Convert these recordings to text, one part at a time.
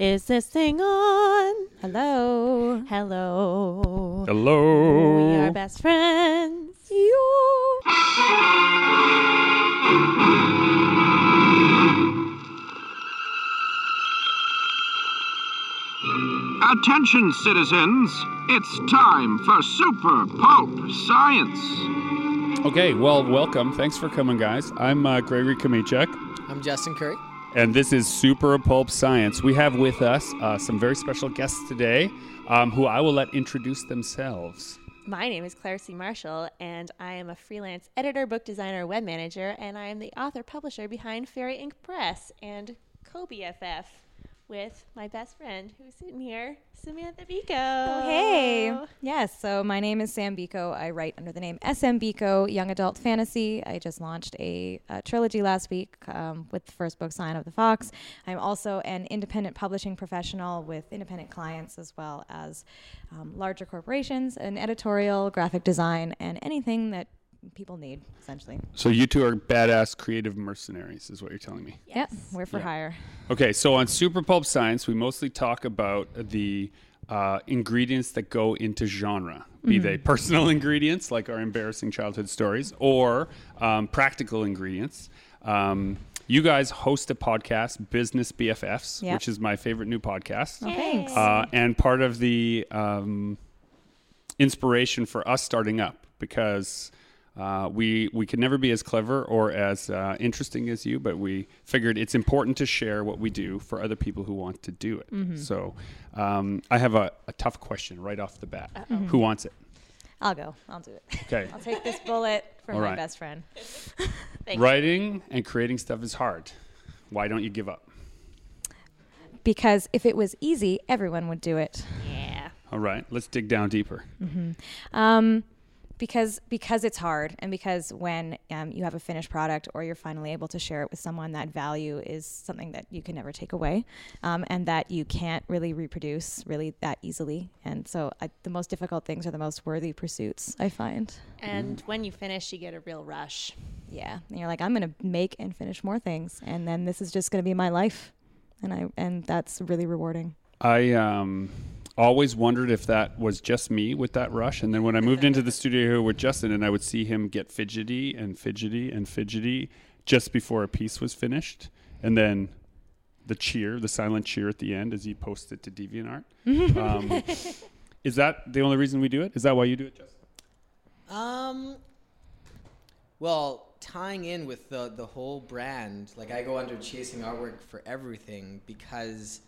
Is this thing on? Hello. Hello. Hello. We are best friends. You. Attention, citizens! It's time for Super Pulp Science. Okay, well, welcome. Thanks for coming, guys. I'm uh, Gregory Kamichek, I'm Justin Currie. And this is Super Pulp Science. We have with us uh, some very special guests today, um, who I will let introduce themselves. My name is Claire C. Marshall, and I am a freelance editor, book designer, web manager, and I am the author publisher behind Faery Ink Press and co-BFF with my best friend who's sitting here, Samantha Beiko. Oh, hey. Yes, so my name is Sam Beiko. I write under the name SM Beiko, Young Adult Fantasy. I just launched a, uh trilogy last week um, with the first book, Scion of the Fox. I'm also an independent publishing professional with independent clients as well as um, larger corporations, and editorial, graphic design, and anything that people need, essentially. So you two are badass creative mercenaries, is what you're telling me. Yep, we're for Yeah. hire. Okay, so on Super Pulp Science, we mostly talk about the uh, ingredients that go into genre, be they personal ingredients like our embarrassing childhood stories, or um, practical ingredients. Um, you guys host a podcast, Business BFFs, Yep. which is my favorite new podcast. Oh, thanks. Uh, and part of the um, inspiration for us starting up because uh, we we can never be as clever or as uh, interesting as you, but we figured it's important to share what we do for other people who want to do it. So um, I have a, a tough question right off the bat. Who wants it? I'll go. I'll do it. Okay. I'll take this bullet for All my right. best friend. Thank you. Writing and creating stuff is hard. Why don't you give up? Because if it was easy, everyone would do it. Yeah. All right, let's dig down deeper. Um, because because it's hard, and because when um, you have a finished product or you're finally able to share it with someone, that value is something that you can never take away, um, and that you can't really reproduce really that easily. And so, I, the most difficult things are the most worthy pursuits. I find. And when you finish, you get a real rush. Yeah, and you're like, I'm gonna make and finish more things, and then this is just gonna be my life, and I and that's really rewarding. I um, always wondered if that was just me with that rush. And then when I moved into the studio here with Justin, and I would see him get fidgety and fidgety and fidgety just before a piece was finished, and then the cheer, the silent cheer at the end as he posts it to DeviantArt. Um, is that the only reason we do it? Is that why you do it, Justin? Um, well, tying in with the the whole brand, like I go under chasing artwork for everything because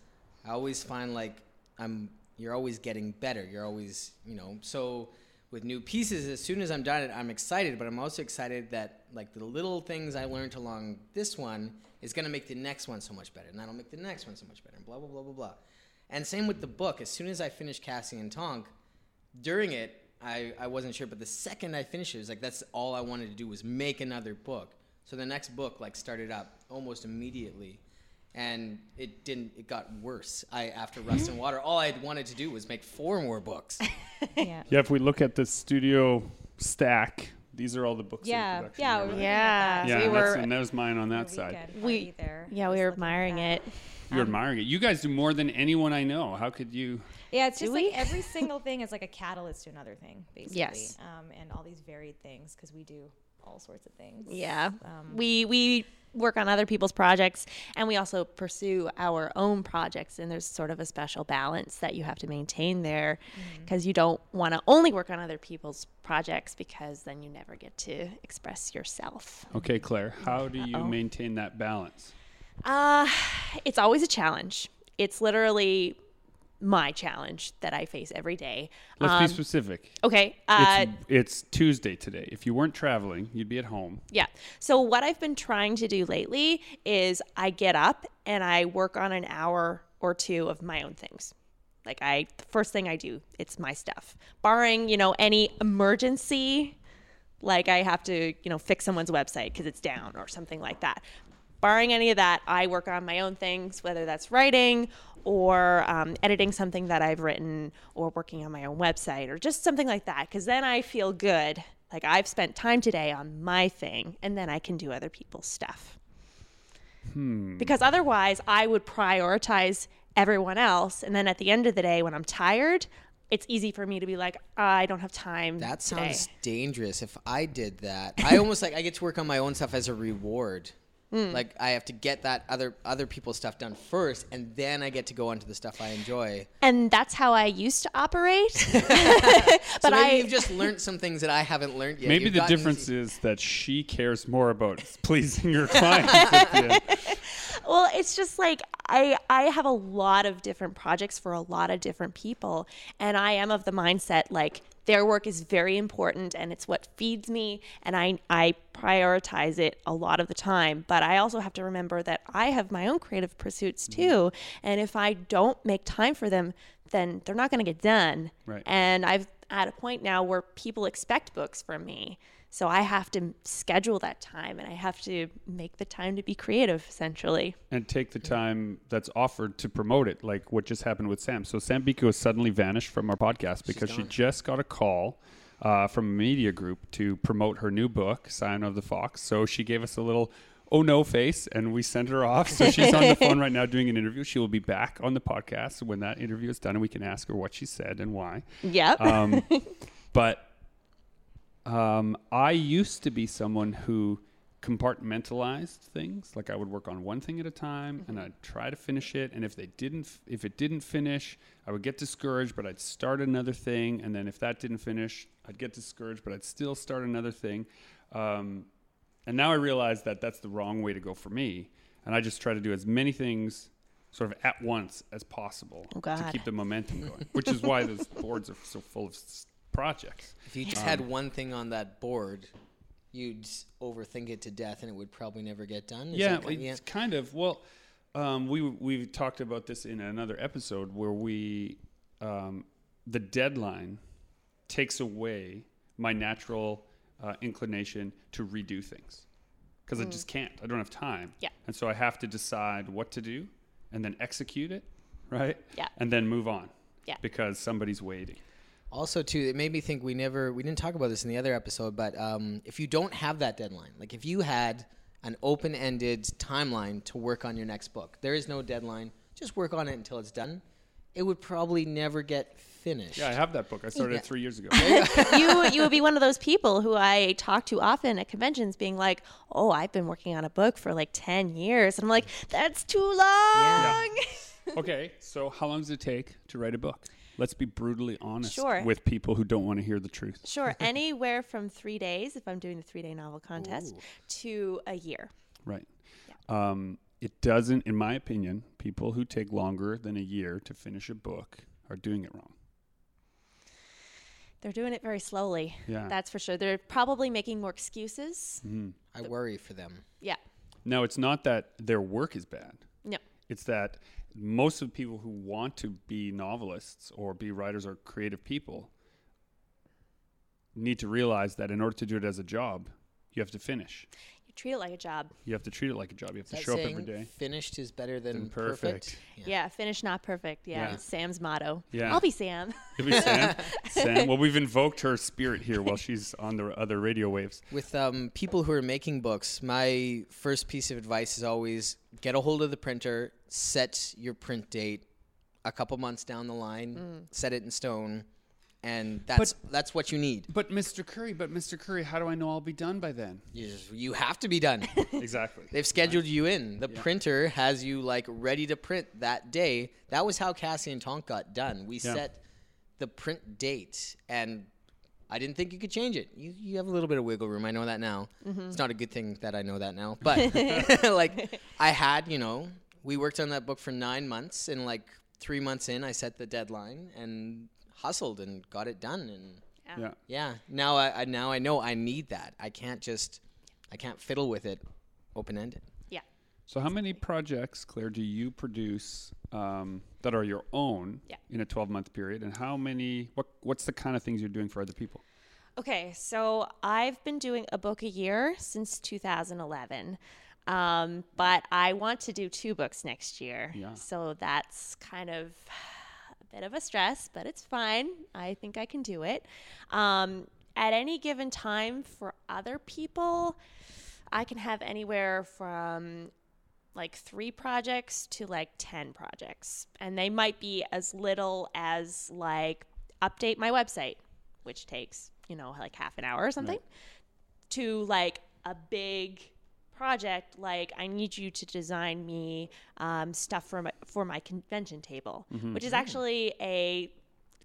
I always find like I'm you're always getting better. You're always you know so with new pieces. As soon as I'm done it, I'm excited, but I'm also excited that like the little things I learned along this one is gonna make the next one so much better, and that'll make the next one so much better, and blah blah blah blah blah. And same with the book. As soon as I finished Cassie and Tonk, during it, I, I wasn't sure, but the second I finished it, it was like that's all I wanted to do was make another book. So the next book like started up almost immediately, and it didn't. It got worse. I after Rust and Water, all I wanted to do was make four more books. Yeah. Yeah, if we look at the studio stack, these are all the books. Yeah, production yeah, right? Yeah. at that. yeah, we and, that's, were- and there's mine on that The side. We- there. Yeah, we Just were admiring it. You're admiring it. You guys do more than anyone I know. How could you? Yeah, it's just like every single thing is like a catalyst to another thing, basically. Yes. Um, and all these varied things because we do all sorts of things. Yeah. Um, we we work on other people's projects and we also pursue our own projects and there's sort of a special balance that you have to maintain there because you don't want to only work on other people's projects because then you never get to express yourself. Okay, Claire, how do you Uh-oh. maintain that balance? Uh, it's always a challenge. It's literally my challenge that I face every day. Let's Um, be specific. Okay. Uh, it's, it's Tuesday today. If you weren't traveling, you'd be at home. Yeah. So what I've been trying to do lately is I get up and I work on an hour or two of my own things. Like I the first thing I do, it's my stuff. Barring, you know, any emergency like I have to, you know, fix someone's website because it's down or something like that. Barring any of that, I work on my own things, whether that's writing or um, editing something that I've written or working on my own website or just something like that. Because then I feel good. Like I've spent time today on my thing and then I can do other people's stuff. Because otherwise, I would prioritize everyone else. And then at the end of the day, when I'm tired, it's easy for me to be like, I don't have time. That today." sounds dangerous. If I did that, I almost like I get to work on my own stuff as a reward. Hmm. Like I have to get that other other people's stuff done first, and then I get to go on to the stuff I enjoy. And that's how I used to operate. So but maybe I, you've just learned some things that I haven't learned yet. Maybe You've the difference easy- is that she cares more about pleasing her clients. at the end. well, it's just like I I have a lot of different projects for a lot of different people, and I am of the mindset like their work is very important and it's what feeds me and I I prioritize it a lot of the time. But I also have to remember that I have my own creative pursuits mm-hmm. too and if I don't make time for them then they're not going to get done. Right. and I've at a point now where people expect books from me so I have to schedule that time and I have to make the time to be creative essentially and take the time that's offered to promote it, like what just happened with Sam. So Sam Beiko has suddenly vanished from our podcast because she just got a call uh, from a media group to promote her new book, Scion of the Fox. So she gave us a little oh no face and we sent her off. So she's on the phone right now doing an interview. She will be back on the podcast when that interview is done and we can ask her what she said and why. Yep. Um, but um, I used to be someone who compartmentalized things. Like I would work on one thing at a time, and I'd try to finish it. And if they didn't, if it didn't finish, I would get discouraged. But I'd start another thing, and then if that didn't finish, I'd get discouraged. But I'd still start another thing. Um, and now I realize that that's the wrong way to go for me. And I just try to do as many things sort of at once as possible Oh, to keep the momentum going. Which is why those boards are so full of projects. If you just had one thing on that board, you'd overthink it to death, and it would probably never get done. Is yeah, that ki- it's kind of well. Um, we we talked about this in another episode where we um, the deadline takes away my natural uh, inclination to redo things because I just can't. I don't have time. Mm. Yeah. and so I have to decide what to do and then execute it, right? Yeah. and then move on. Yeah. because somebody's waiting. Also, too, it made me think we never we didn't talk about this in the other episode, but um, if you don't have that deadline, like if you had an open-ended timeline to work on your next book, there is no deadline. Just work on it until it's done. It would probably never get finished. Yeah, I have that book. I started Yeah. it three years ago. you you would be one of those people who I talk to often at conventions, being like, "Oh, I've been working on a book for like ten years." And I'm like, "That's too long." okay, so how long does it take to write a book? Let's be brutally honest Sure. with people who don't want to hear the truth. Sure, anywhere from three days if I'm doing the three day novel contest to a year. Right. Um, it doesn't, in my opinion, people who take longer than a year to finish a book are doing it wrong. They're doing it very slowly. Yeah. That's for sure. They're probably making more excuses. Hmm. I worry for them. Yeah. No, it's not that their work is bad. No. It's that most of the people who want to be novelists or be writers or creative people need to realize that in order to do it as a job, you have to finish. You treat it like a job. You have to treat it like a job. You have Is to show up every day. finished is better than, Than perfect? perfect. Yeah, finished, not perfect. Yeah, Yeah. it's Sam's motto. Yeah. I'll be Sam. Give me Sam. Sam. Well, we've invoked her spirit here while she's on the other radio waves. With um, people who are making books, my first piece of advice is always get a hold of the printer, set your print date a couple months down the line, mm. set it in stone, and that's that's what you need. But Mr. Currie, but Mr. Currie, how do I know I'll be done by then? You, just- you have to be done. Exactly. They've scheduled you in. The printer has you like ready to print that day. That was how Cassie and Tonk got done. We Yeah. set the print date, and I didn't think you could change it. You you have a little bit of wiggle room. I know that now. Mm-hmm. It's not a good thing that I know that now, but like I had, you know, we worked on that book for nine months, and like three months in, I set the deadline and hustled and got it done. And Yeah. yeah, now I, I now I know I need that. I can't just I can't fiddle with it open ended. yeah. So, how many projects, Claire, do you produce um, that are your own Yeah. in a 12 month period? And how many, what, what's the kind of things you're doing for other people? Okay, so I've been doing a book a year since 2011. Um, but I want to do two books next year. Yeah. So that's kind of a bit of a stress, but it's fine. I think I can do it. Um, at any given time for other people, I can have anywhere from like three projects to like 10 projects. And they might be as little as like update my website, which takes, you know, like half an hour or something, to like a big project like I need you to design me um, stuff for my, for my convention table, which is actually a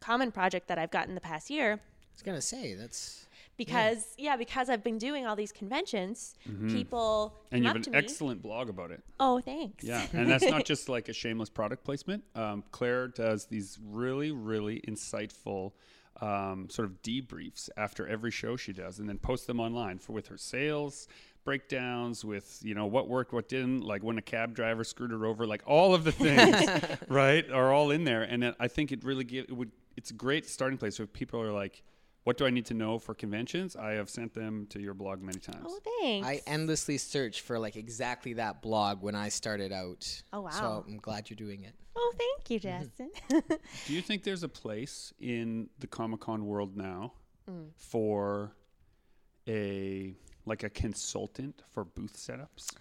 common project that I've gotten the past year I was gonna say that's because yeah, because I've been doing all these conventions, people Mm-hmm. And come you up have to an me. excellent blog about it. Oh, thanks. Yeah, and that's not just like a shameless product placement. Um, Claire does these really, really insightful um, sort of debriefs after every show she does, and then posts them online for with her sales breakdowns, with you know what worked, what didn't, like when a cab driver screwed her over, like all of the things, right, are all in there. And I think it really give it would. It's a great starting place if people are like. What do I need to know for conventions? I have sent them to your blog many times. Oh, thanks. I endlessly search for like exactly that blog when I started out. Oh, wow. So I'm glad you're doing it. oh, thank you, Mm-hmm. Justin. Do you think there's a place in the Comic Con world now Mm. for a like a consultant for booth setups?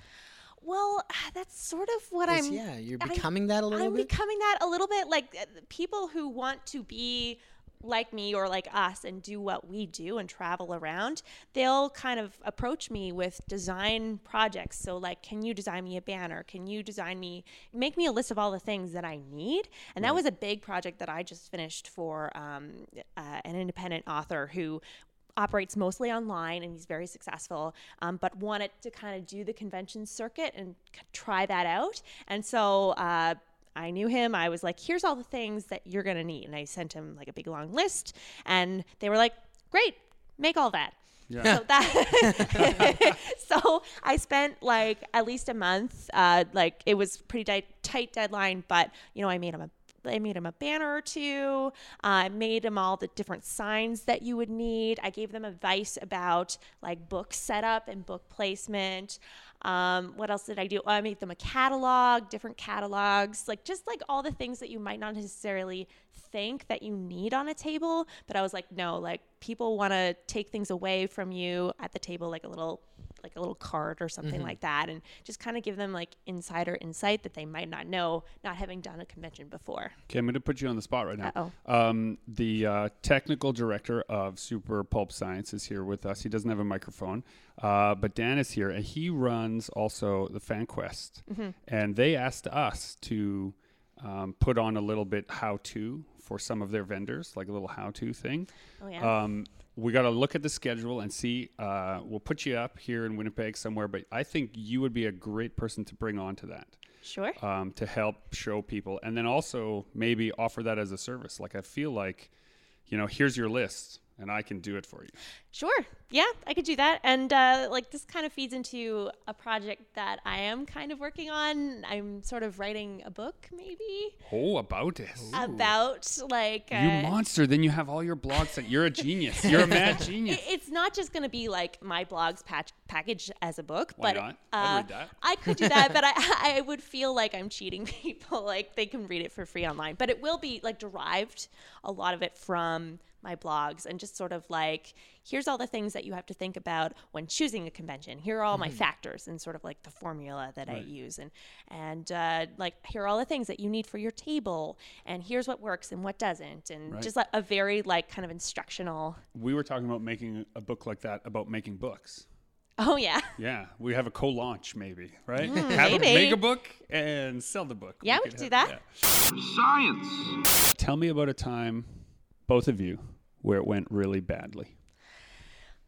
well, that's sort of what Yes, I'm. yeah, you're I'm- becoming that a little I'm bit. becoming that a little bit. Like uh, people who want to be like me or like us and do what we do and travel around, they'll kind of approach me with design projects. So, like, can you design me a banner? Can you design me, make me a list of all the things that I need? And that was a big project that I just finished for um, uh, an independent author who operates mostly online and he's very successful, um, but wanted to kind of do the convention circuit and try that out. And so uh, I knew him. I was like, here's all the things that you're going to need. And I sent him like a big long list. And they were like, great, make all that. So that so I spent like at least a month. Uh, like it was pretty tight, tight deadline, but you know I made him a I made him a banner or two. I made him all the different signs that you would need. I gave them advice about like book setup and book placement. Um, what else did I do? I made them a catalog, different catalogs, like just like all the things that you might not necessarily think that you need on a table. But I was like, no, like people want to take things away from you at the table, like a little like a little card or something like that and just kind of give them like insider insight that they might not know not having done a convention before Okay, I'm going to put you on the spot right now. Uh-oh. Um, the uh, technical director of Super Pulp Science is here with us. He doesn't have a microphone, uh, but Dan is here, and he runs also the Fan Quest. Mm-hmm. And they asked us to um, put on a little bit how to for some of their vendors, like a little how to thing. Oh, yeah? Um, we got to look at the schedule and see. Uh, we'll put you up here in Winnipeg somewhere, but I think you would be a great person to bring on to that sure um, to help show people, and then also maybe offer that as a service. Like I feel like, you know, here's your list, and I can do it for you. Sure. Yeah, I could do that. And uh, like this kind of feeds into a project that I am kind of working on. I'm sort of writing a book, maybe Oh, about this. about like You uh, monster! Then you have all your blogs. That you're a genius. You're a mad genius. it- it's not just going to be like my blogs patch packaged as a book, Why but not? I'd uh, read that. I could do that, but I, I would feel like I'm cheating people. Like they can read it for free online, but it will be like derived a lot of it from my blogs and just sort of like here's all the things that you have to think about when choosing a convention. Here are all Mm-hmm. my factors and sort of like the formula that I use and and uh, like here are all the things that you need for your table and here's what works and what doesn't and Right. just like a very like kind of instructional. We were talking about making a book like that about making books. Oh yeah. Yeah, we have a co-launch maybe, right? have a, Mm, maybe. make a book and sell the book. Yeah, we could could do that. yeah. Science. Tell me about a time, both of you, where it went really badly.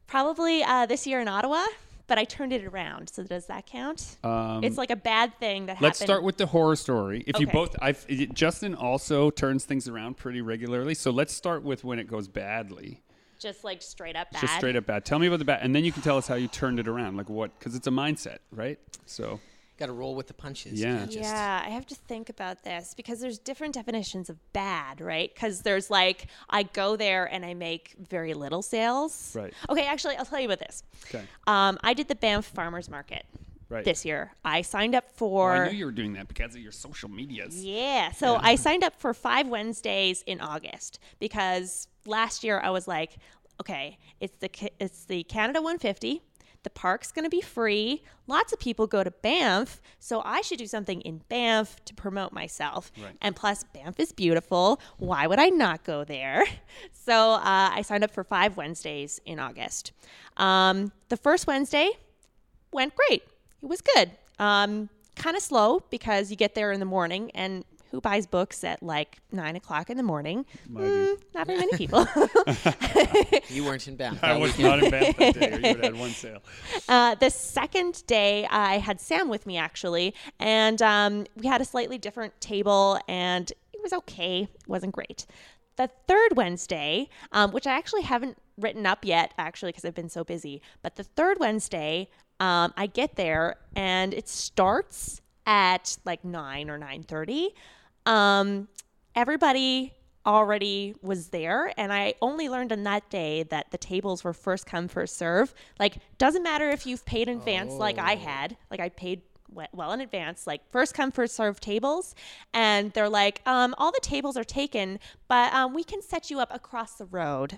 Probably uh, this year in Ottawa, but I turned it around. So does that count? Um, it's like a bad thing that happened. Let's happened. start with the horror story. If you both, I've, it- Justin also turns things around pretty regularly. So let's start with when it goes badly, just like straight up bad. just straight up bad. Tell me about the bad, and then you can tell us how you turned it around, like what, because it's a mindset, right? So Got to roll with the punches. Yeah. just- Yeah, I have to think about this because there's different definitions of bad, right? Because there's like I go there and I make very little sales. Right. Okay, actually, I'll tell you about this. Okay. Um, I did the Banff Farmers Market Right. this year. I signed up for. I knew you were doing that because of your social medias. Yeah. So I signed up for five Wednesdays in August because last year I was like, okay, it's the it's the Canada 150, The park's going to be free. Lots of people go to Banff, so I should do something in Banff to promote myself. Right. And plus, Banff is beautiful. Why would I not go there? So uh, I signed up for five Wednesdays in August. Um, the first Wednesday went great. It was good. Um, kind of slow because you get there in the morning and who buys books at like nine o'clock in the morning? Mm, not very many people. You weren't in Banff. I was weekend. not in Banff that day, or you would had one sale. Uh, the second day, I had Sam with me actually, and um, we had a slightly different table, and it was okay. It wasn't great. The third Wednesday, um, which I actually haven't written up yet, actually, because I've been so busy, but the third Wednesday, um, I get there and it starts at like nine or nine thirty. Um, everybody already was there and i only learned on that day that the tables were first come first serve. Like doesn't matter if you've paid in advance like i had. Like i paid well in advance like first come first serve tables. And they're like um, all the tables are taken but um, we can set you up across the road.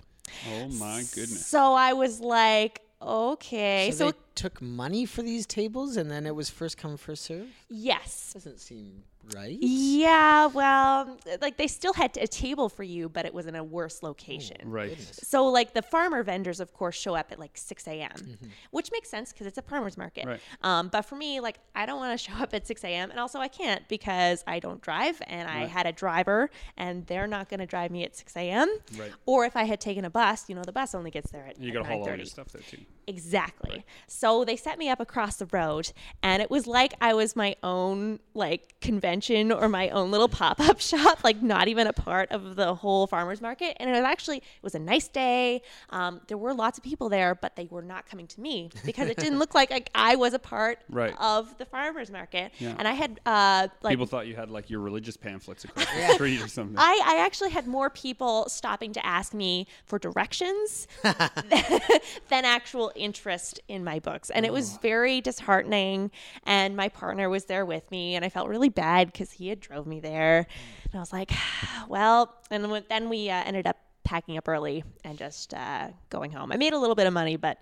Oh my goodness. so i was like okay. So, so, they took money for these tables, and then it was first come first serve. yes Doesn't seem right. yeah well like they still had a table for you but it was in a worse location Right. So, like the farmer vendors, of course, show up at like 6 a.m., which makes sense because it's a farmer's market. Right. Um, but for me, like, I don't want to show up at 6 a.m. And also, I can't because I don't drive and I had a driver and they're not going to drive me at 6 a.m. Right. Or if I had taken a bus, you know, the bus only gets there at, You at got to haul all 9:30. your stuff there too. Exactly. So they set me up across the road, and it was like I was my own like convention or my own little pop up shop, like not even a part of the whole farmers market. And it was actually it was a nice day. Um, there were lots of people there, but they were not coming to me because it didn't look like, like I was a part Right. of the farmers market. Yeah. And I had uh, like People thought you had like your religious pamphlets across the street or something. I, I actually had more people stopping to ask me for directions than actual interest in my books. And it was very disheartening. And my partner was there with me, and I felt really bad because he had drove me there. And I was like, well, and then we uh, ended up packing up early and just uh, going home. I made a little bit of money, but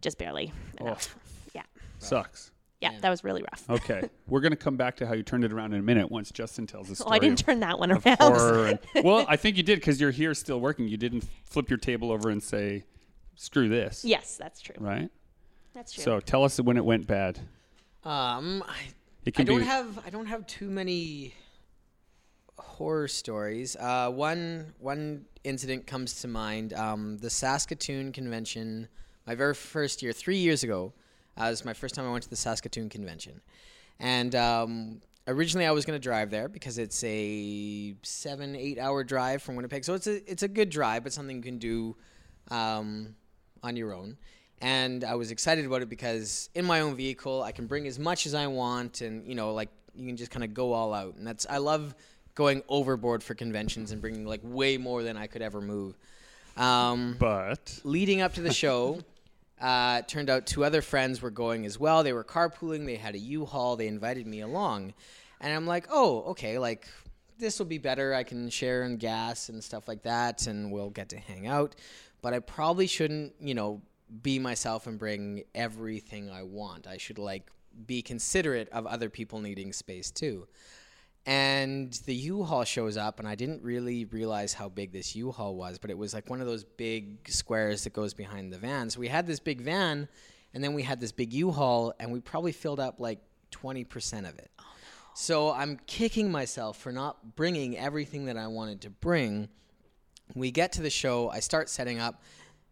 just barely enough. Yeah. Sucks. yeah. that was really rough. Okay, we're gonna come back to how you turned it around in a minute once Justin tells the story. Oh, I didn't of- turn that one around. and- well, I think you did because you're here still working. You didn't flip your table over and say, "Screw this," yes, that's true. right? That's true. So tell us when it went bad. Um, I, It I don't be have I don't have too many horror stories. Uh, one one incident comes to mind. Um, the Saskatoon convention, my very first year, three years ago, uh, was my first time I went to the Saskatoon convention, and um, originally I was going to drive there because it's a seven eight hour drive from Winnipeg, so it's a it's a good drive, but something you can do um, on your own. And I was excited about it because in my own vehicle, I can bring as much as I want, and you know, like you can just kind of go all out. And that's I love going overboard for conventions and bringing like way more than I could ever move. Um, but leading up to the show, uh, it turned out two other friends were going as well. They were carpooling. They had a U-Haul. They invited me along, and I'm like, oh, okay, like this will be better. I can share in gas and stuff like that, and we'll get to hang out. But I probably shouldn't, you know, be myself and bring everything I want. I should like be considerate of other people needing space too. And the U-Haul shows up, and I didn't really realize how big this U-Haul was, but it was like one of those big squares that goes behind the van. So we had this big van, and then we had this big U-Haul, and we probably filled up like 20% of it. Oh, so I'm kicking myself for not bringing everything that I wanted to bring. We get to the show, I start setting up,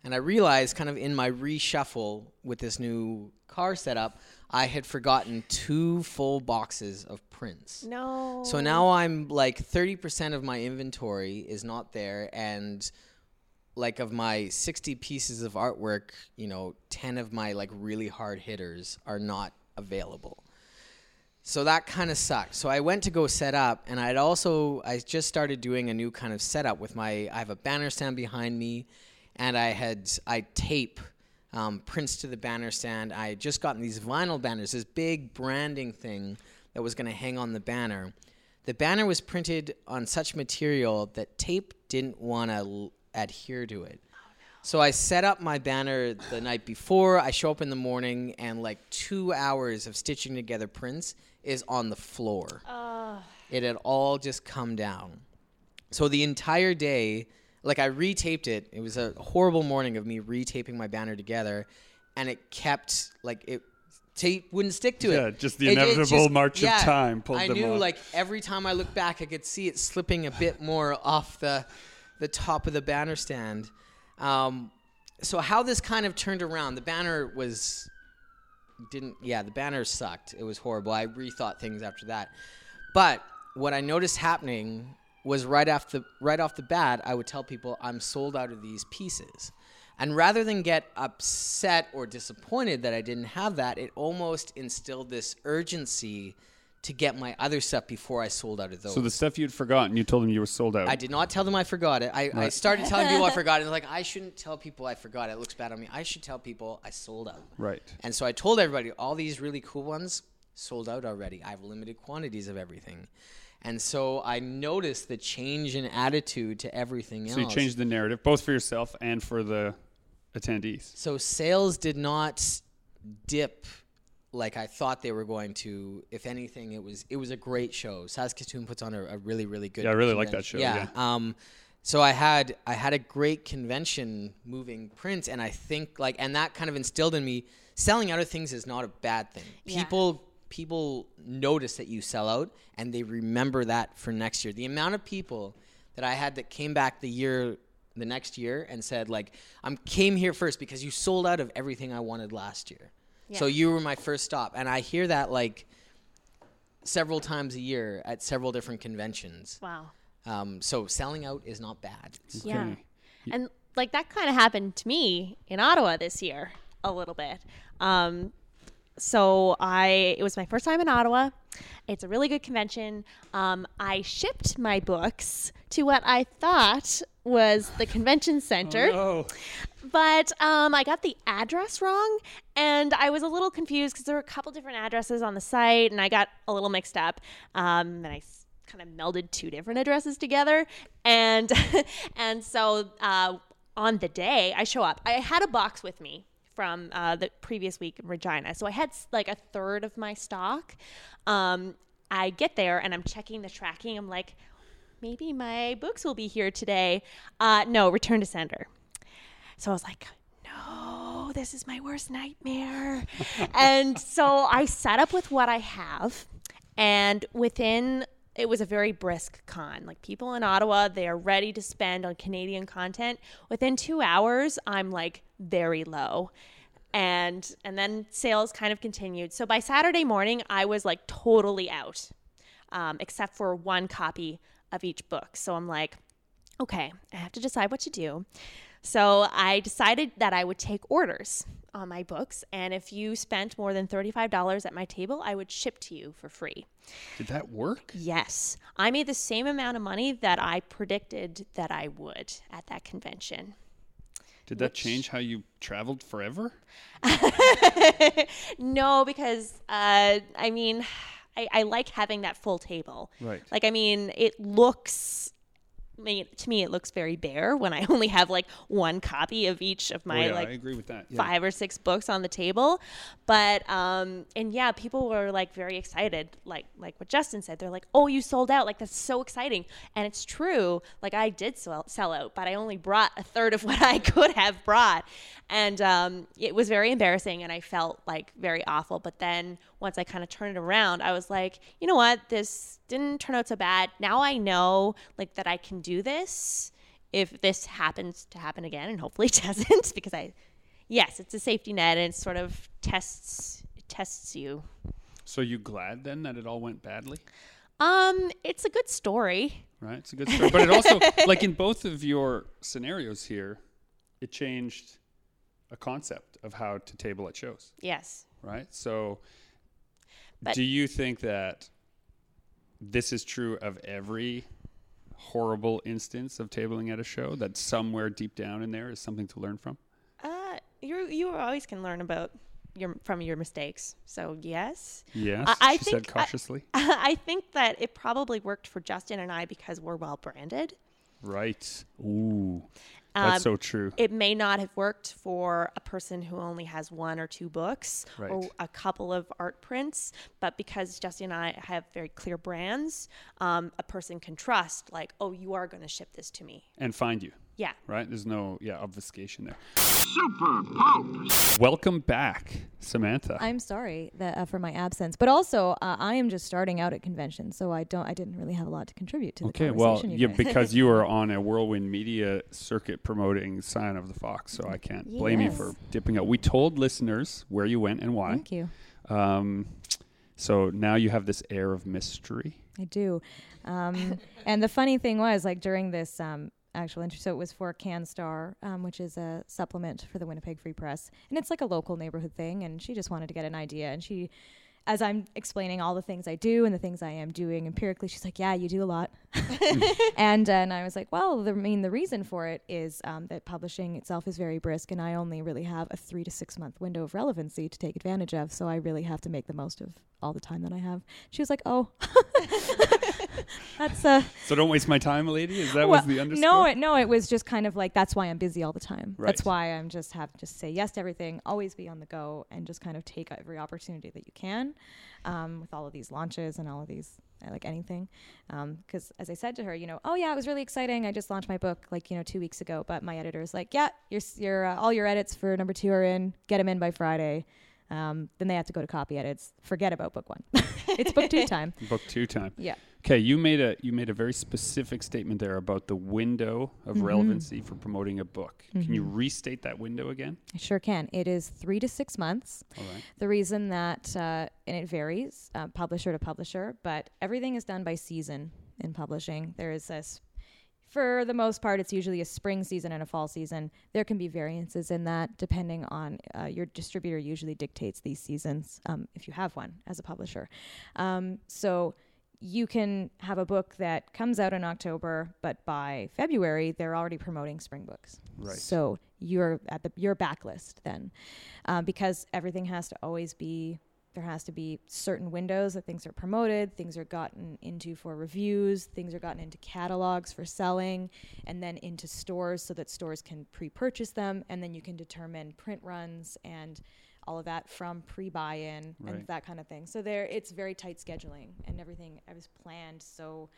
and I realize, kind of in my reshuffle with this new car setup, I had forgotten two full boxes of prints. no. So now I'm like 30% of my inventory is not there and like of my 60 pieces of artwork, you know, 10 of my like really hard hitters are not available. So that kind of sucked. So I went to go set up and I'd also I just started doing a new kind of setup with my I have a banner stand behind me and I had I tape um, prints to the banner stand. I had just gotten these vinyl banners, this big branding thing that was going to hang on the banner. The banner was printed on such material that tape didn't want to l- adhere to it. So I set up my banner the night before. I show up in the morning, and like two hours of stitching together prints is on the floor. It had all just come down. So the entire day, like I retaped it. It was a horrible morning of me retaping my banner together, and it kept like it. Tape wouldn't stick to it. Yeah, just the inevitable march of time pulled I them knew, off. like every time I looked back, I could see it slipping a bit more off the the top of the banner stand. Um, so how this kind of turned around, the banner was didn't yeah the banner sucked. It was horrible. I rethought things after that. But what i noticed happening was right off the right off the bat i would tell people i'm sold out of these pieces. And rather than get upset or disappointed that i didn't have that it almost instilled this urgency to get my other stuff before i sold out of those So the stuff you'd forgotten, you told them you were sold out. I did not tell them I forgot it. I, I started telling people I forgot it. They're like, I shouldn't tell people I forgot it. It looks bad on me. I should tell people I sold out. Right. And so I told everybody, all these really cool ones sold out already. I have limited quantities of everything. And so I noticed the change in attitude to everything else. So you changed the narrative, both for yourself and for the attendees. So sales did not dip like I thought they were going to. If anything, it was it was a great show. Saskatoon puts on a, a really really good. Yeah, I really like that convention. show, Yeah. Um, so I had I had a great convention moving prints, and I think like and that kind of instilled in me selling out of things is not a bad thing. Yeah. People people notice that you sell out, and they remember that for next year. The amount of people that I had that came back the year the next year and said like I'm came here first because you sold out of everything I wanted last year. So you were my first stop and I hear that like several times a year at several different conventions. Wow. Um, so selling out is not bad. It's- Yeah. And like that kind of happened to me in Ottawa this year a little bit. Um, so I it was my first time in Ottawa. It's a really good convention. Um, I shipped my books to what I thought was the convention center Oh, but um, I got the address wrong, and I was a little confused because there were a couple different addresses on the site, and I got a little mixed up. Um, and I kind of melded two different addresses together, and and so uh, on the day I show up, I had a box with me from uh, the previous week in Regina, so I had like a third of my stock. Um, I get there and I'm checking the tracking. I'm like, maybe my books will be here today. Uh, no, return to sender. So I was like, no, this is my worst nightmare. and so I set up with what I have. And within, it was a very brisk con. Like people in Ottawa, they are ready to spend on Canadian content. Within two hours, I'm like very low. And and then sales kind of continued. So by Saturday morning, I was like totally out, um, except for one copy of each book. So I'm like, okay, I have to decide what to do. So I decided that I would take orders on my books, and if you spent more than $35 at my table, I would ship to you for free. did that work? Yes, I made the same amount of money that I predicted that I would at that convention. Did that change how you traveled forever? no, because uh, I mean, I, I like having that full table. Right. Like, I mean, it looks. I mean, to me, it looks very bare when I only have like one copy of each of my oh, yeah, like I agree with that. Yeah. five or six books on the table. But um and yeah people were like very excited like like what justin said. They're like oh you sold out. Like that's so exciting. And it's true. Like i did sell, sell out but i only brought a third of what i could have brought. And um it was very embarrassing and i felt like very awful. But then once i kind of turned it around i was like you know what this didn't turn out so bad now i know like that i can do this if this happens to happen again and hopefully it doesn't because i yes it's a safety net and it sort of tests it tests you So you glad then that it all went badly? um it's a good story Right, it's a good story. But it also, like in both of your scenarios here, it changed a concept of how to table at shows. yes right? So, But- do you think that this is true of every horrible instance of tabling at a show? That somewhere deep down in there is something to learn from? uh you you always can learn about your from your mistakes so yes Yes, I- I she think said I- cautiously. i think that it probably worked for justin and i because we're well branded right. Ooh. That's Um, so true. It may not have worked for a person who only has one or two books or a couple of art prints, but because Jesse and I have very clear brands, um, a person can trust, like, oh, you are going to ship this to me. and find you, Yeah. right? There's no yeah obfuscation there. Super Pulp. Welcome back, Samantha. I'm sorry that uh, for my absence, but also uh, I am just starting out at conventions, so I don't. I didn't really have a lot to contribute to the conversation. Okay, well, you yeah, guys. because you were on a whirlwind media circuit promoting Scion of the Fox, so I can't blame you for dipping out. We told listeners where you went and why. Thank you. Um, so now you have this air of mystery. I do. Um, and the funny thing was, like during this um, actual interview, so it was for CanStar, um, which is a supplement for the Winnipeg Free Press, and it's like a local neighborhood thing. And she just wanted to get an idea, and she. As I'm explaining all the things I do and the things I am doing empirically, she's like, "Yeah, you do a lot." and uh, and I was like, "Well, the, I mean, the reason for it is um, that publishing itself is very brisk, and I only really have a three to six month window of relevancy to take advantage of. So I really have to make the most of all the time that I have." She was like, "Oh, that's uh." So don't waste my time, lady. Is that well, was the underscore? no, it, no, it was just kind of like that's why I'm busy all the time. That's why I'm just have to just say yes to everything, always be on the go, and just kind of take every opportunity that you can, um, with all of these launches and all of these uh, like anything. Because as I said to her, you know, oh yeah, it was really exciting. I just launched my book like you know two weeks ago, but my editor's like, yeah, your your uh, all your edits for number two are in. Get them in by Friday. Um, then they have to go to copy edits. Forget about book one. it's book two time. book two time. Yeah. Okay, you made a you made a very specific statement there about the window of Mm-hmm. relevancy for promoting a book. Can you restate that window again? I sure can. It is three to six months. All right. The reason that, uh, and it varies uh, publisher to publisher, but everything is done by season in publishing. There is this, for the most part, it's usually a spring season and a fall season. There can be variances in that depending on uh, your distributor, usually dictates these seasons um, if you have one as a publisher. Um, so you can have a book that comes out in October, but by February, they're already promoting spring books. Right. So you're at the your backlist then, um, because everything has to always be there has to be certain windows that things are promoted, things are gotten into for reviews, things are gotten into catalogs for selling, and then into stores so that stores can pre-purchase them, and then you can determine print runs and all of that from pre-buy-in Right. and that kind of thing. So there, it's very tight scheduling, and everything I was planned so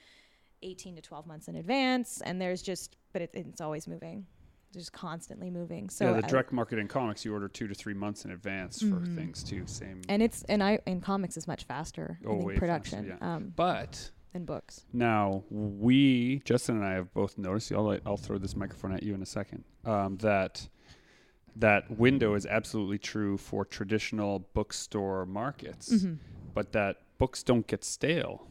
18 to 12 months in advance, and there's just, but it, it's always moving, just constantly moving. So yeah, the I- direct market in comics, you order two to three months in advance for things too. Same. Mm-hmm. and it's and I in comics is much faster Oh, I think, way faster, production yeah. um, but in books. now we, Justin and I, have both noticed. I'll I'll throw this microphone at you in a second. Um, that that window is absolutely true for traditional bookstore markets, Mm-hmm. but that books don't get stale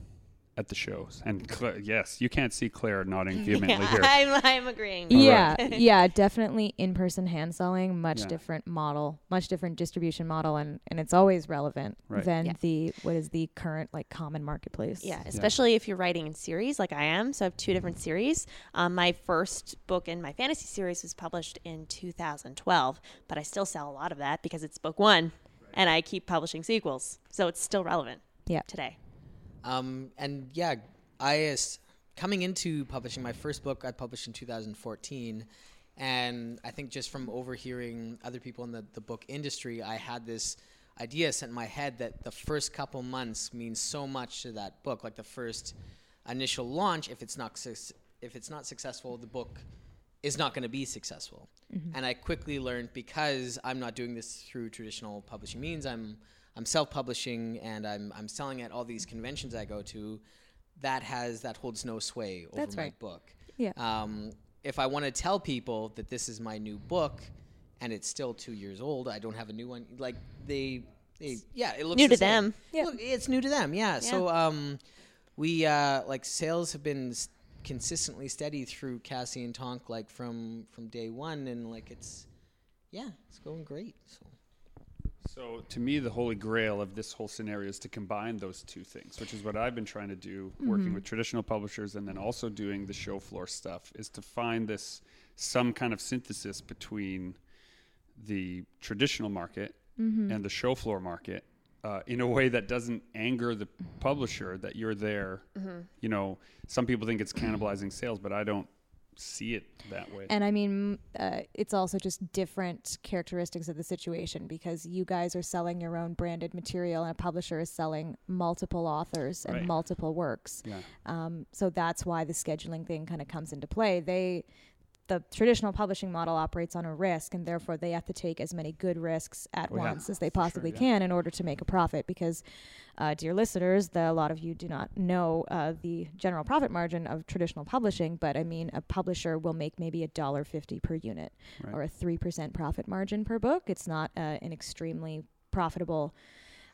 at the shows. And Cla- yes, you can't see Claire nodding vehemently Yeah, here. I'm, I'm agreeing. All Yeah, yeah, definitely in-person hand selling, much Yeah. different model, much different distribution model, and and it's always relevant Right. than Yeah. the what is the current like common marketplace. Yeah, especially if you're writing in series like I am. So I have two different series. Um, my first book in my fantasy series was published in 2012, but I still sell a lot of that because it's book one, and I keep publishing sequels, so it's still relevant. Yeah. Today. Um, and yeah, I is coming into publishing my first book. I published in 2014, and I think just from overhearing other people in the, the book industry, I had this idea set in my head that the first couple months means so much to that book. Like the first initial launch, if it's not suc- if it's not successful, the book is not going to be successful. And I quickly learned because I'm not doing this through traditional publishing means. I'm I'm self-publishing and I'm I'm selling at all these conventions I go to. That has that holds no sway over That's my right. book. Yeah. Um, if I want to tell people that this is my new book, and it's still two years old, I don't have a new one. Like they, they yeah, it looks New the to same. them. Yeah. Look, it's new to them. Yeah. So um, we uh, like sales have been s- consistently steady through Cassie and Tonk like from from day one, and like it's yeah, it's going great. So. So to me, the holy grail of this whole scenario is to combine those two things, which is what I've been trying to do, working mm-hmm. with traditional publishers and then also doing the show floor stuff, is to find this some kind of synthesis between the traditional market mm-hmm. and the show floor market uh, in a way that doesn't anger the publisher that you're there. Mm-hmm. You know, some people think it's cannibalizing sales, but I don't see it that way. And I mean, uh, it's also just different characteristics of the situation because you guys are selling your own branded material, and a publisher is selling multiple authors and Right. multiple works. yeah. Um, so that's why the scheduling thing kind of comes into play. They, the traditional publishing model operates on a risk, and therefore they have to take as many good risks at Oh, yeah, once as they for sure, possibly yeah. can in order to make a profit. Because, uh, dear listeners, the, a lot of you do not know uh, the general profit margin of traditional publishing, but I mean, a publisher will make maybe a dollar fifty per unit, Right. or a three percent profit margin per book. It's not uh, an extremely profitable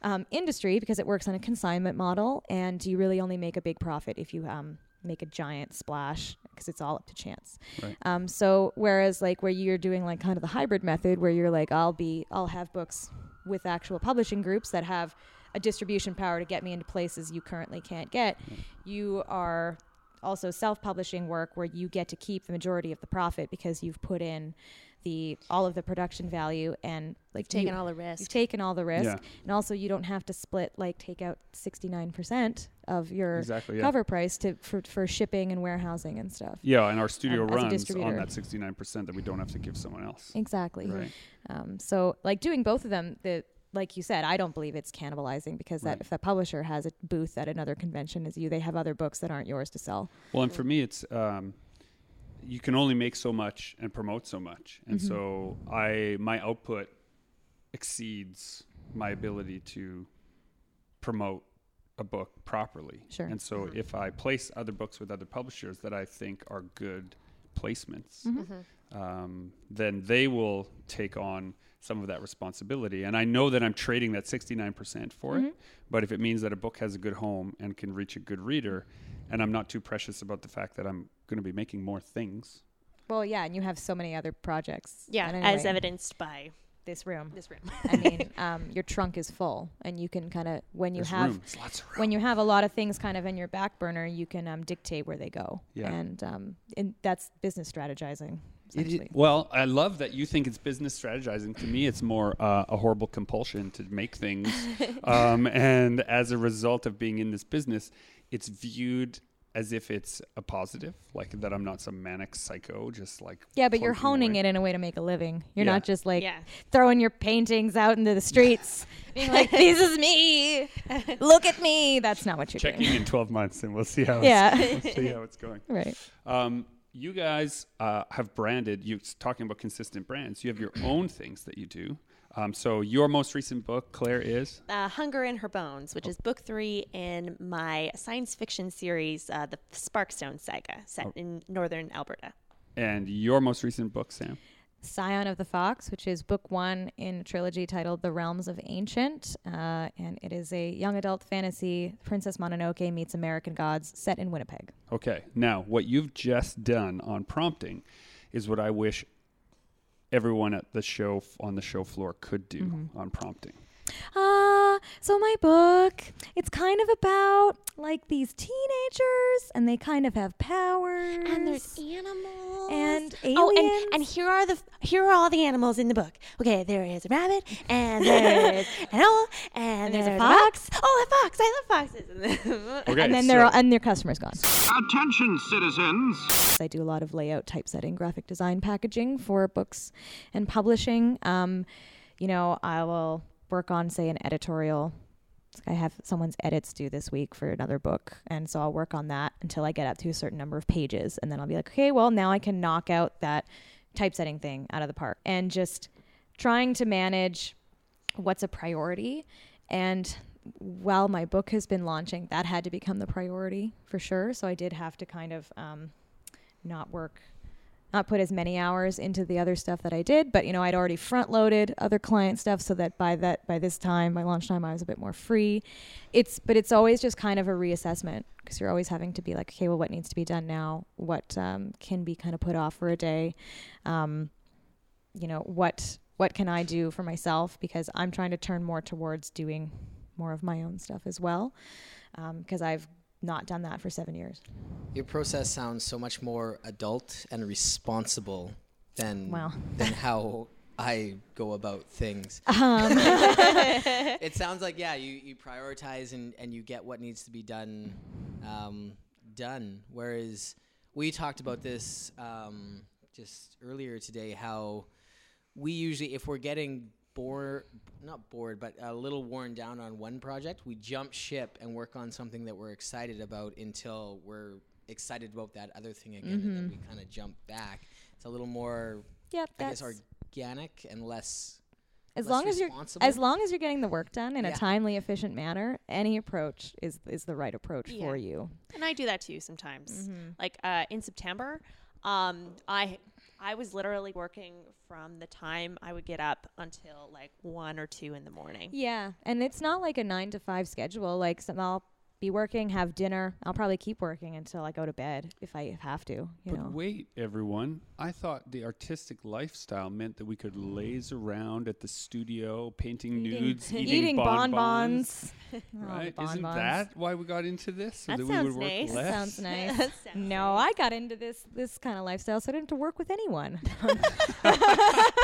um, industry because it works on a consignment model, and you really only make a big profit if you um, make a giant splash because it's all up to chance. Right. Um, so whereas like where you're doing like kind of the hybrid method, where you're like I'll be I'll have books with actual publishing groups that have a distribution power to get me into places you currently can't get. You are also self-publishing work where you get to keep the majority of the profit because you've put in the all of the production value and like Taking you- all the risk. You've taken all the risk, Yeah. and also you don't have to split like take out sixty nine percent of your Exactly. Yeah. cover price to for, for shipping and warehousing and stuff. Yeah, and our studio um, runs on that 69% that we don't have to give someone else. Exactly. Right. Um, so like doing both of them, the like you said, I don't believe it's cannibalizing because that Right. if the publisher has a booth at another convention as you, they have other books that aren't yours to sell. Well, and for me, it's um, you can only make so much and promote so much, and Mm-hmm. so I my output exceeds my ability to promote a book properly. Sure. And so if I place other books with other publishers that I think are good placements, Mm-hmm. um, then they will take on some of that responsibility. And I know that I'm trading that 69% for Mm-hmm. it. But if it means that a book has a good home and can reach a good reader, and I'm not too precious about the fact that I'm going to be making more things. Well, yeah, and you have so many other projects. Yeah, And as evidenced by this room. this room. I mean, um, your trunk is full, and you can kind of when you There's have lots of room. when you have a lot of things kind of in your back burner, you can um, dictate where they go. Yeah. And um, and that's business strategizing. It well, I love that you think it's business strategizing. To me, it's more uh, a horrible compulsion to make things. um, and as a result of being in this business, it's viewed as if it's a positive, like that I'm not some manic psycho, just like yeah, but you're honing away. it in a way to make a living. You're Yeah. not just like yeah. throwing your paintings out into the streets, being like, "This is me. Look at me." That's not what you're doing. Checking doing. in 12 months, and we'll see how. Yeah. It's, we'll see how it's going. Right. Um, you guys uh, have branded. You're talking about consistent brands. You have your own things that you do. Um, so your most recent book, Claire, is uh, Hunger in Her Bones, which is book three in my science fiction series, uh, the Sparkstone Saga, set in northern Alberta. and your most recent book, Sam. Scion of the Fox, which is book one in a trilogy titled The Realms of Ancient. Uh, and it is a young adult fantasy Princess Mononoke meets American gods set in Winnipeg. Okay. Now, what you've just done on prompting is what I wish everyone at the show on the show floor could do Mm-hmm. on prompting. Ah, so my book, it's kind of about like these teenagers and they kind of have powers. And there's animals. And aliens. Oh, and, and here are the here are all the animals in the book. Okay, there is a rabbit, and there's an owl, and, there's there's, a a fox. Oh, a fox! I love foxes. Okay. and then so, they're all, and their customers gone. Attention, citizens. I do a lot of layout, typesetting, graphic design, packaging for books and publishing. Um, you know, I will work on, say, an editorial. I have someone's edits due this week for another book, and so I'll work on that until I get up to a certain number of pages, and then I'll be like, okay, well, now I can knock out that typesetting thing out of the park, and just trying to manage what's a priority and while my book has been launching that had to become the priority for sure so i did have to kind of um, not work not put as many hours into the other stuff that i did but you know i'd already front loaded other client stuff so that by that by this time by launch time i was a bit more free. It's but it's always just kind of a reassessment because you're always having to be like okay well what needs to be done now? What um, can be kind of put off for a day? Um, you know what what can I do for myself? Because I'm trying to turn more towards doing more of my own stuff as well because I've not done that for seven years. Your process sounds so much more adult and responsible than Wow. than how I go about things. Um, it sounds like yeah, you, you prioritize and, and you get what needs to be done um, done. Whereas we talked about this um, just earlier today. How we usually, if we're getting bored, not bored, but a little worn down on one project, we jump ship and work on something that we're excited about until we're excited about that other thing again, and then we kind of jump back. It's a little more, Yep, I guess, organic and less. as less long as you're as long as you're getting the work done in Yeah. a timely, efficient manner. Any approach is is the right approach Yeah. for you. And I do that too sometimes. Mm-hmm. Like uh, in September, um, I I was literally working from the time I would get up until like one or two in the morning. Yeah, and it's not like a nine to five schedule. Like some, I'll be working, have dinner. I'll probably keep working until I go to bed if I have to. You But know. wait, everyone. I thought the artistic lifestyle meant that we could laze around at the studio, painting Eating- nudes, eating, eating bonbons. bonbons. The Right? Isn't bonbons. that why we got into this? So That that, we sounds would work nice. less? Sounds nice. Sounds no, I got into this this kind of lifestyle, so I didn't have to work with anyone.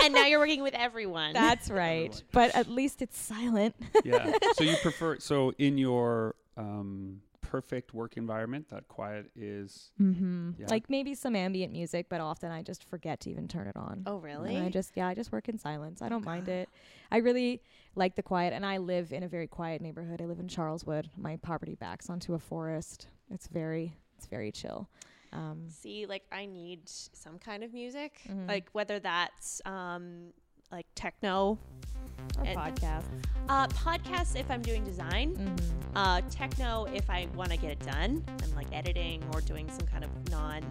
and now you're working with everyone. That's right. But at least it's silent. yeah. So you prefer so in your um, perfect work environment, that quiet is mm-hmm. Yeah. Like maybe some ambient music, but often I just forget to even turn it on. oh And really? I just yeah, I just work in silence. I don't mind it. I really like the quiet, and I live in a very quiet neighborhood. I live in Charleswood. My property backs onto a forest. It's very it's very chill. Um, See, like I need some kind of music, Mhm. like whether that's um, like techno, or And- podcast. uh, podcasts if I'm doing design, Mm-hmm. uh, techno if I want to get it done. I'm like editing or doing some kind of non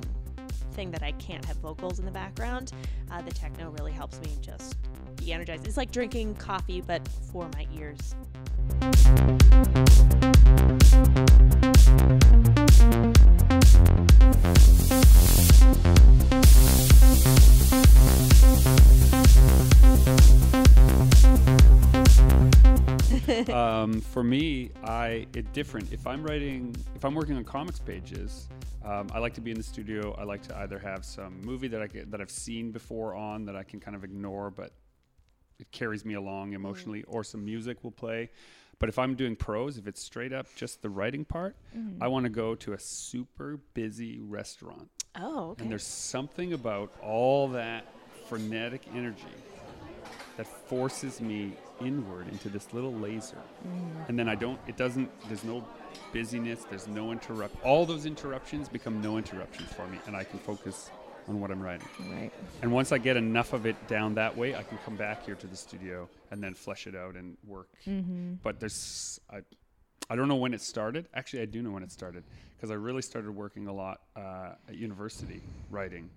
thing that I can't have vocals in the background. Uh, the techno really helps me just be energized. It's like drinking coffee, but for my ears. um, for me, I it different. If I'm writing, if I'm working on comics pages, um, I like to be in the studio. I like to either have some movie that I get, that I've seen before on that I can kind of ignore, but it carries me along emotionally, or some music will play. But if I'm doing prose, if it's straight up just the writing part, I want to go to a super busy restaurant. Oh, okay. And there's something about all that frenetic energy that forces me inward into this little laser. And then I don't, it doesn't, there's no busyness, there's no interrupt. All those interruptions become no interruptions for me, and I can focus on what I'm writing. Right. And once I get enough of it down that way, I can come back here to the studio and then flesh it out and work. But there's, I, I don't know when it started. Actually, I do know when it started because I really started working a lot uh, at university, writing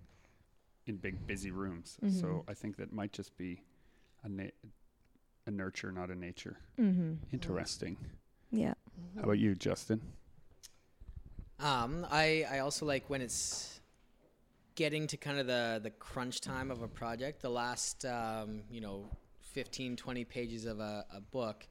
in big, busy rooms. So I think that might just be a, na- a nurture, not a nature. Mm-hmm. Interesting. Yeah. How about you, Justin? Um, I, I also like when it's getting to kind of the, the crunch time of a project, the last, um, you know, 15, 20 pages of a, a book.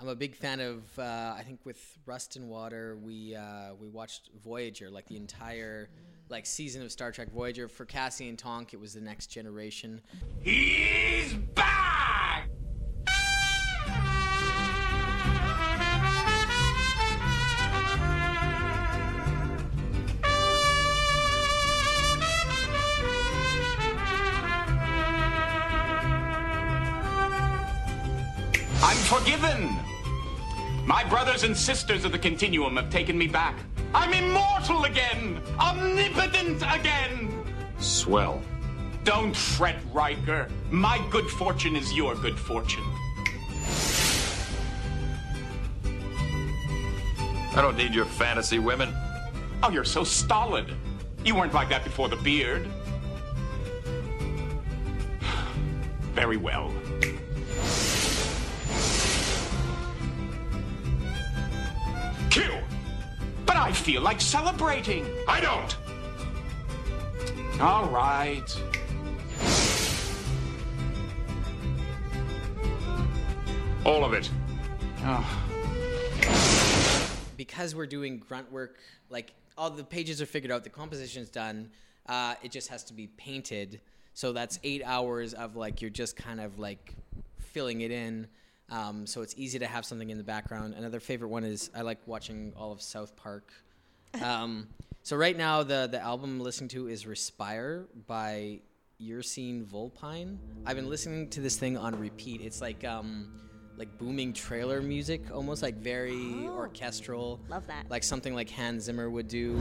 I'm a big fan of, uh, I think with Rust and Water, we, uh, we watched Voyager, like the entire like season of Star Trek Voyager. For Cassie and Tonk, it was the next generation. He's back! Forgiven. My brothers and sisters of the continuum have taken me back. I'm immortal again, omnipotent again. Swell. Don't fret, Riker. My good fortune is your good fortune. I don't need your fantasy women. Oh, you're so stolid. You weren't like that before the beard. Very well. I feel like celebrating. I don't. All right. All of it. Oh, because we're doing grunt work, like all the pages are figured out, the composition's done. Uh, it just has to be painted. So that's eight hours of like you're just kind of like filling it in. Um, so it's easy to have something in the background. Another favorite one is I like watching all of South Park. Um, So right now, the the album I'm listening to is "Respire" by Ursine Vulpine. I've been listening to this thing on repeat. It's like um, like booming trailer music, almost like very orchestral. Love that. Like something like Hans Zimmer would do.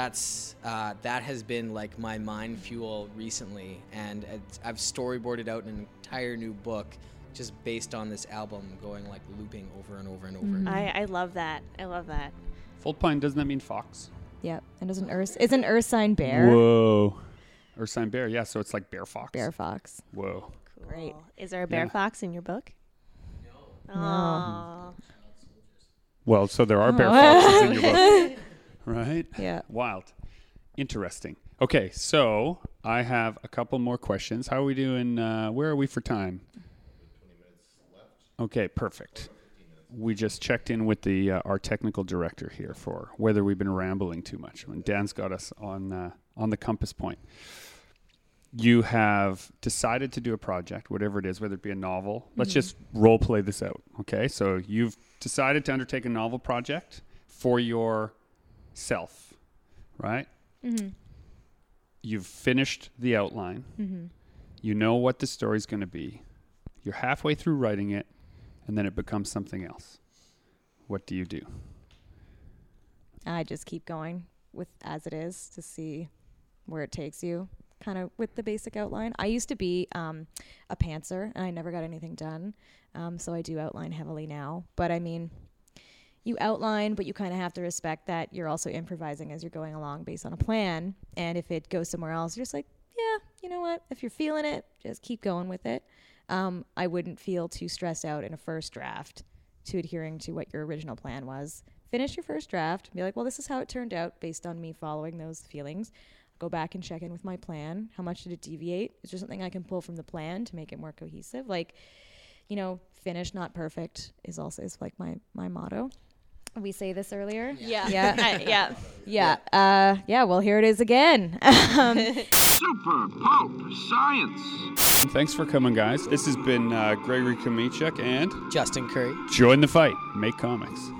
That's uh, that has been like my mind fuel recently, and it's, I've storyboarded out an entire new book just based on this album, going like looping over and over and over. I, I love that. I love that. Vulpine, doesn't that mean fox? Yep. And is an Urs is an Ursine bear. Whoa. Ursine bear, yeah. So it's like bear fox. Bear fox. Whoa. Great. Is there a bear Yeah. fox in your book? No. Aw. Well, so there are bear foxes in your book, right? Yeah. Wild. Interesting. Okay, so I have a couple more questions. How are we doing? Uh, where are we for time? Okay, perfect. We just checked in with the uh, our technical director here for whether we've been rambling too much. And Dan's got us on uh, on the compass point. You have decided to do a project, whatever it is, whether it be a novel. Let's just role play this out, okay? So you've decided to undertake a novel project for yourself, right? You've finished the outline. You know what the story's going to be. You're halfway through writing it, and then it becomes something else. What do you do? I just keep going with as it is to see where it takes you, kind of with the basic outline. I used to be um, a pantser, and I never got anything done, um, so I do outline heavily now. But I mean, you outline, but you kind of have to respect that you're also improvising as you're going along based on a plan. And if it goes somewhere else, you're just like, yeah, you know what? If you're feeling it, just keep going with it. Um, I wouldn't feel too stressed out in a first draft to adhering to what your original plan was. Finish your first draft, be like, well, this is how it turned out based on me following those feelings. Go back and check in with my plan. How much did it deviate? Is there something I can pull from the plan to make it more cohesive? Like, you know, finish not perfect is also is like my my motto. We say this earlier. Yeah. Yeah. I- yeah. Yeah. Uh, yeah. Well, here it is again. um, Super Pope Science. Thanks for coming, guys. This has been uh, Gregory Chomichuk and Justin Currie. Join the Fight. Make comics.